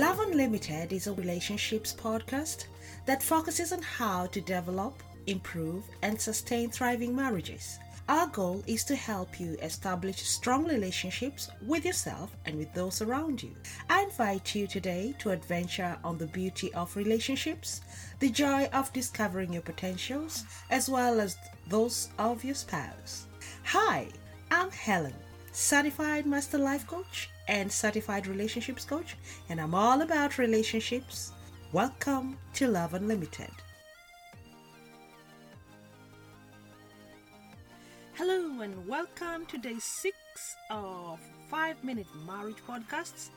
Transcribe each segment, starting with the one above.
Love Unlimited is a relationships podcast that focuses on how to develop, improve, and sustain thriving marriages. Our goal is to help you establish strong relationships with yourself and with those around you. I invite you today to adventure on the beauty of relationships, the joy of discovering your potentials, as well as those of your spouse. Hi, I'm Helen, certified master life coach and certified relationships coach, and I'm all about relationships. Welcome to Love Unlimited. Hello and welcome to day six of five minute marriage podcasts.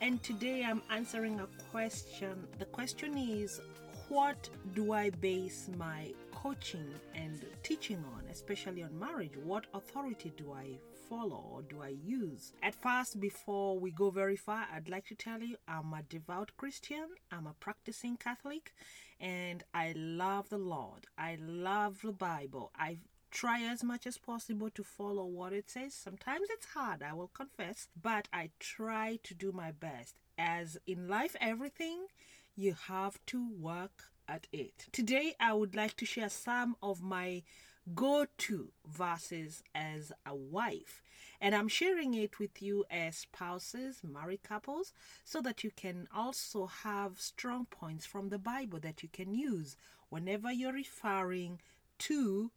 And today I'm answering a question. The question is What do I base my coaching and teaching on, especially on marriage? What authority do I follow or do I use? At first, before we go very far, I'd like to tell you I'm a devout Christian, I'm a practicing Catholic, and I love the Lord. I love the Bible. I try as much as possible to follow what it says. Sometimes it's hard, I will confess, but I try to do my best. As in life, everything, you have to work at it. Today, I would like to share some of my go to verses as a wife. And I'm sharing it with you as spouses, married couples, so that you can also have strong points from the Bible that you can use whenever you're referring to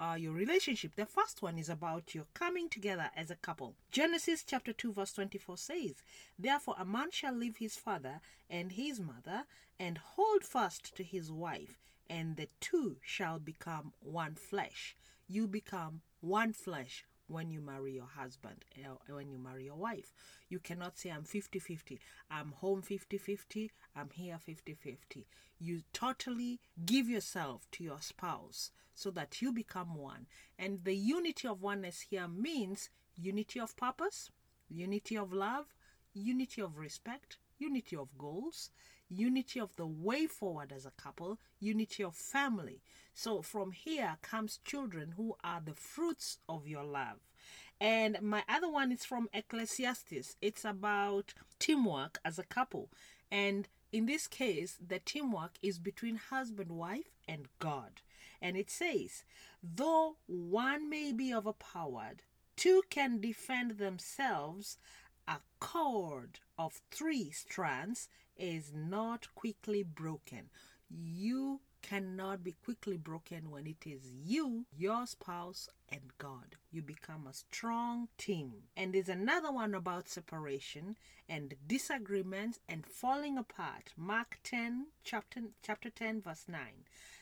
uh, your relationship. The first one is about your coming together as a couple. Genesis chapter 2, verse 24 says, Therefore a man shall leave his father and his mother and hold fast to his wife, and the two shall become one flesh. You become one flesh when you marry your husband, uh, when you marry your wife. You cannot say, I'm 50 50, I'm home 50 50, I'm here 50 50. You totally give yourself to your spouse so that you become one. And the unity of oneness here means unity of purpose, unity of love, unity of respect, unity of goals, unity of the way forward as a couple, unity of family. So from here comes children who are the fruits of your love. And my other one is from Ecclesiastes. It's about teamwork as a couple. And in this case, the teamwork is between husband, wife, and God. And it says, though one may be overpowered, two can defend themselves. A cord of three strands is not quickly broken. You cannot be quickly broken when it is you, your spouse, and God. You become a strong team. And there's another one about separation and disagreements and falling apart. Mark 10, chapter, chapter 10, verse 9.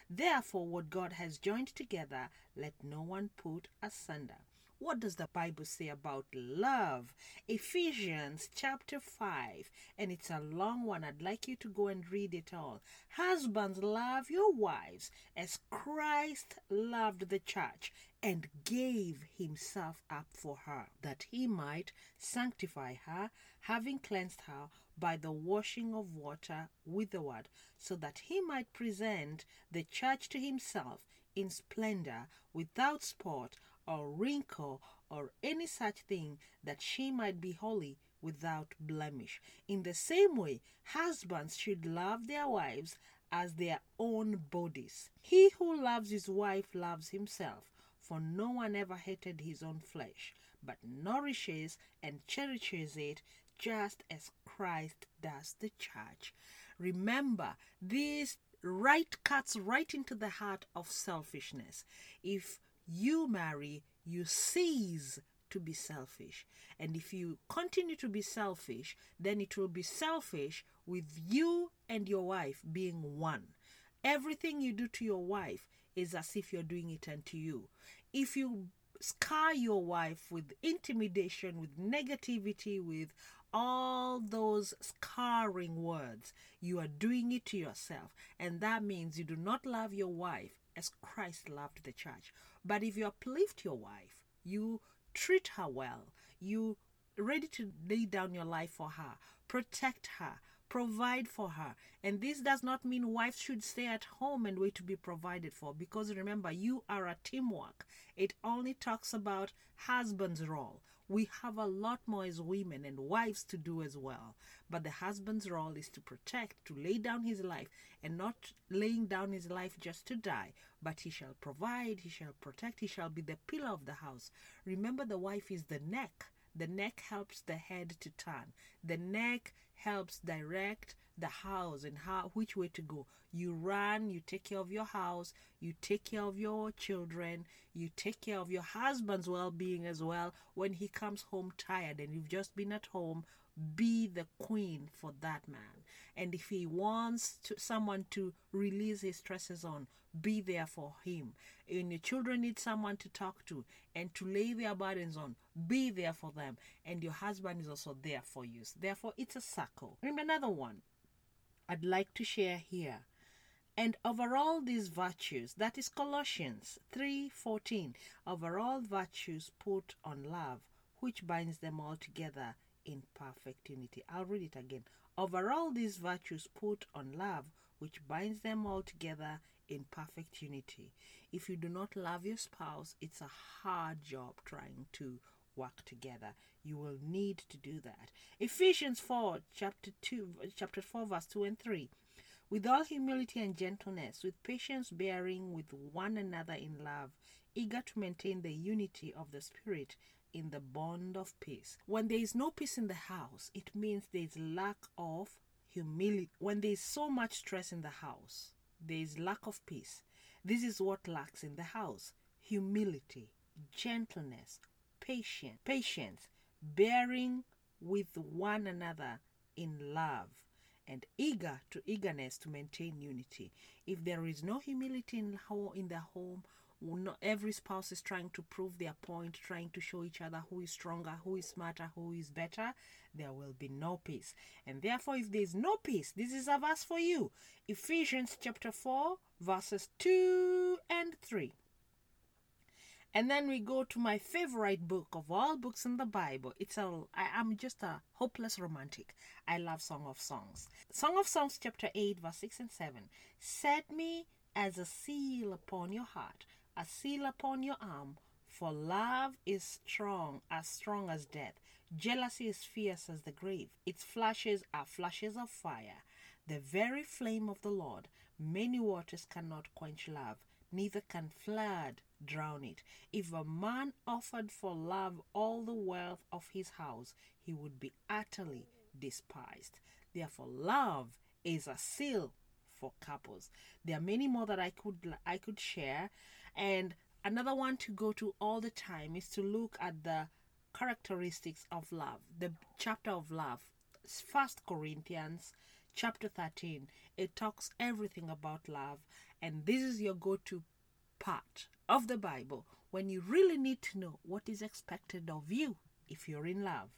Therefore, what God has joined together, let no one put asunder. What does the Bible say about love? Ephesians chapter 5, and it's a long one. I'd like you to go and read it all. Husbands, love your wives as Christ loved the church and gave himself up for her, that he might sanctify her, having cleansed her by the washing of water with the word, so that he might present the church to himself in splendor, without spot or wrinkle or any such thing, that she might be holy without blemish. In the same way, husbands should love their wives as their own bodies. He who loves his wife loves himself, for no one ever hated his own flesh, but nourishes and cherishes it just as Christ does the church. Remember, this right cuts right into the heart of selfishness. If you marry, you cease to be selfish. And if you continue to be selfish, then it will be selfish with you and your wife being one. Everything you do to your wife is as if you're doing it unto you. If you scar your wife with intimidation, with negativity, with all those scarring words, you are doing it to yourself. And that means you do not love your wife as Christ loved the church. But if you uplift your wife, you treat her well, you ready to lay down your life for her, protect her, provide for her. And this does not mean wives should stay at home and wait to be provided for because remember, you are a teamwork. It only talks about husband's role. We have a lot more as women and wives to do as well. But the husband's role is to protect, to lay down his life, and not laying down his life just to die. But he shall provide, he shall protect, he shall be the pillar of the house. Remember, the wife is the neck. The neck helps the head to turn. The neck helps direct the house and how which way to go. You run, you take care of your house, you take care of your children, you take care of your husband's well-being as well. When he comes home tired and you've just been at home be the queen for that man. And if he wants to, someone to release his stresses on be there for him. And your children need someone to talk to and to lay their burdens on be there for them. And your husband is also there for you. Therefore it's a circle. And another one i'd like to share here and over all these virtues that is colossians 3.14 over all virtues put on love which binds them all together in perfect unity. I'll read it again. Over all these virtues, put on love, which binds them all together in perfect unity. If you do not love your spouse, it's a hard job trying to work together. You will need to do that. Ephesians 4, chapter 2, chapter 4, verse 2 and 3. With all humility and gentleness, with patience bearing with one another in love, eager to maintain the unity of the Spirit in the bond of peace. When there is no peace in the house, it means there is lack of humility. When there is so much stress in the house, there is lack of peace. This is what lacks in the house humility, gentleness, patience, patience, bearing with one another in love and eager to eagerness to maintain unity. If there is no humility in, in the home, not every spouse is trying to prove their point, trying to show each other who is stronger, who is smarter, who is better, there will be no peace. And therefore, if there is no peace, this is a verse for you Ephesians chapter 4, verses 2 and 3. And then we go to my favorite book of all books in the Bible. It's a I am just a hopeless romantic. I love Song of Songs. Song of Songs chapter 8 verse 6 and 7. Set me as a seal upon your heart a seal upon your arm. For love is strong, as strong as death. Jealousy is fierce as the grave. Its flashes are flashes of fire. The very flame of the Lord. Many waters cannot quench love, neither can flood drown it. If a man offered for love all the wealth of his house, he would be utterly despised. Therefore, love is a seal for couples. There are many more that I could I could share, and another one to go to all the time is to look at the characteristics of love, the chapter of love. First Corinthians chapter 13. It talks everything about love, and this is your go-to part of the Bible when you really need to know what is expected of you if you're in love.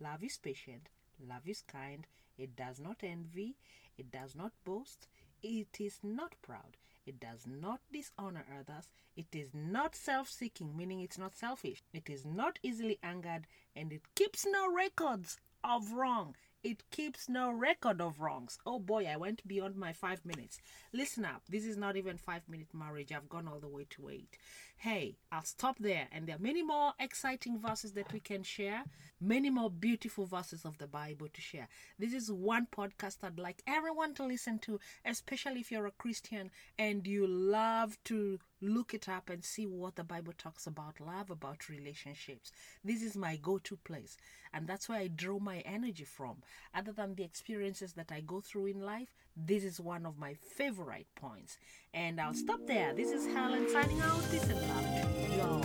Love is patient, love is kind, it does not envy, it does not boast, it is not proud, it does not dishonor others. It is not self seeking, meaning it's not selfish. It is not easily angered, and it keeps no records of wrong. It keeps no record of wrongs. Oh boy, I went beyond my five minutes. Listen up, this is not even five minute marriage. I've gone all the way to eight. Hey, I'll stop there. And there are many more exciting verses that we can share, many more beautiful verses of the Bible to share. This is one podcast I'd like everyone to listen to, especially if you're a Christian and you love to look it up and see what the Bible talks about love, about relationships. This is my go to place. And that's where I draw my energy from. Other than the experiences that I go through in life, this is one of my favorite points. And I'll stop there. This is Helen signing out. And love to y'all.